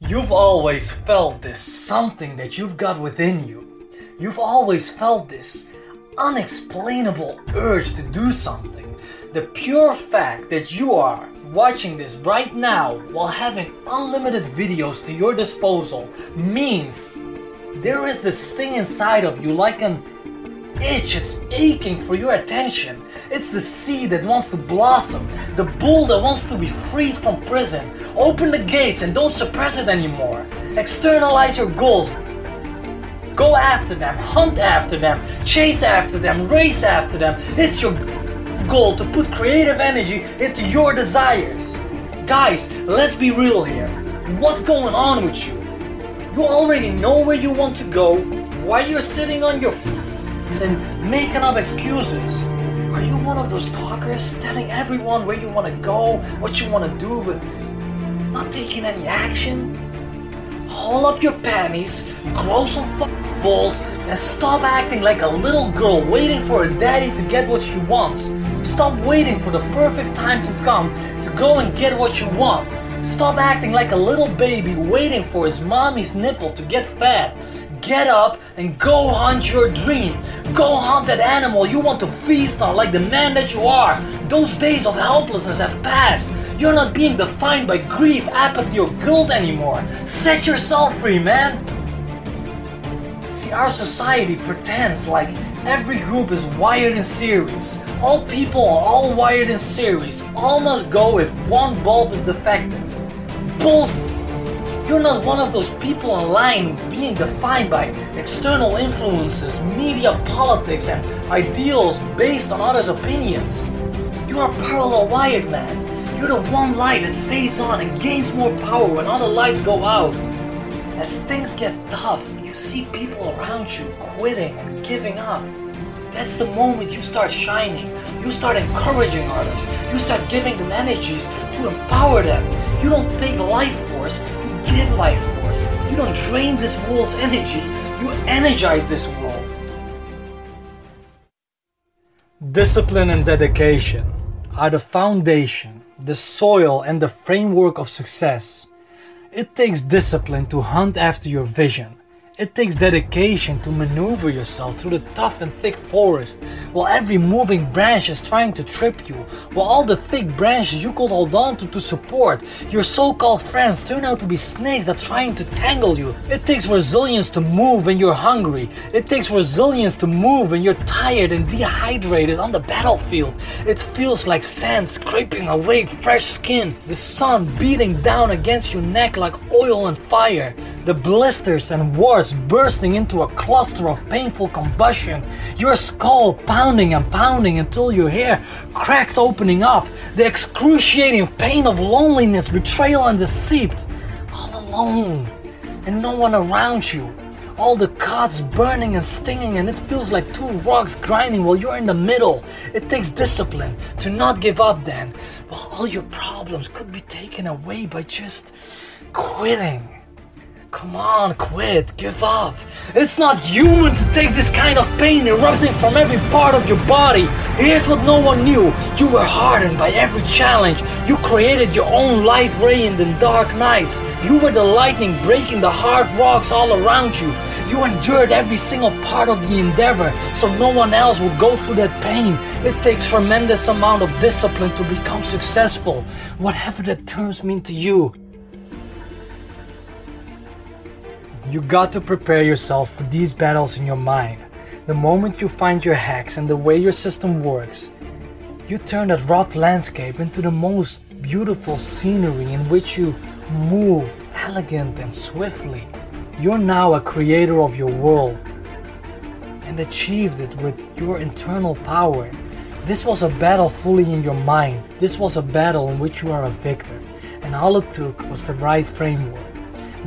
You've always felt this something that you've got within you. You've always felt this unexplainable urge to do something. The pure fact that you are watching this right now while having unlimited videos to your disposal means there is this thing inside of you like an itch, it's aching for your attention. It's the seed that wants to blossom, the bull that wants to be freed from prison. Open the gates and don't suppress it anymore. Externalize your goals. Go after them, hunt after them, chase after them, race after them. It's your goal to put creative energy into your desires. Guys, let's be real here. What's going on with you? You already know where you want to go, why you're sitting on your f- and making up excuses. Are you one of those talkers telling everyone where you want to go, what you want to do, but not taking any action? Haul up your panties, grow some balls, and stop acting like a little girl waiting for her daddy to get what she wants. Stop waiting for the perfect time to come to go and get what you want. Stop acting like a little baby waiting for his mommy's nipple to get fat. Get up and go hunt your dream. Go hunt that animal you want to feast on like the man that you are. Those days of helplessness have passed. You're not being defined by grief, apathy, or guilt anymore. Set yourself free, man. See, our society pretends like every group is wired in series. All people are all wired in series. All must go if one bulb is defective. Bull. You're not one of those people in line being defined by external influences, media politics, and ideals based on others' opinions. You are parallel wired, man. You're the one light that stays on and gains more power when other lights go out. As things get tough, you see people around you quitting and giving up. That's the moment you start shining. You start encouraging others. You start giving them energies to empower them. You don't take life force, you give life force. You don't drain this world's energy, you energize this world. Discipline and dedication are the foundation, the soil, and the framework of success. It takes discipline to hunt after your vision. It takes dedication to maneuver yourself through the tough and thick forest, while every moving branch is trying to trip you, while all the thick branches you could hold on to to support your so called friends turn out to be snakes that are trying to tangle you. It takes resilience to move when you're hungry. It takes resilience to move when you're tired and dehydrated on the battlefield. It feels like sand scraping away fresh skin, the sun beating down against your neck like oil and fire, the blisters and warts bursting into a cluster of painful combustion, your skull pounding and pounding until your hair cracks opening up, the excruciating pain of loneliness, betrayal, and deceit, all alone, and no one around you. All the cuts burning and stinging, and it feels like two rocks grinding while you're in the middle. It takes discipline to not give up, then, while all your problems could be taken away by just quitting. Come on, quit, give up. It's not human to take this kind of pain erupting from every part of your body. Here's what no one knew you were hardened by every challenge. You created your own light ray in the dark nights. You were the lightning breaking the hard rocks all around you. You endured every single part of the endeavor so no one else would go through that pain. It takes tremendous amount of discipline to become successful, whatever the terms mean to you. You got to prepare yourself for these battles in your mind. The moment you find your hacks and the way your system works, you turn that rough landscape into the most beautiful scenery in which you move elegant and swiftly. You're now a creator of your world and achieved it with your internal power. This was a battle fully in your mind. This was a battle in which you are a victor. And all it took was the right framework.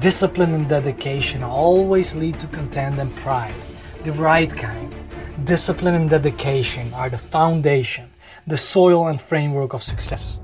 Discipline and dedication always lead to content and pride. The right kind. Discipline and dedication are the foundation, the soil and framework of success.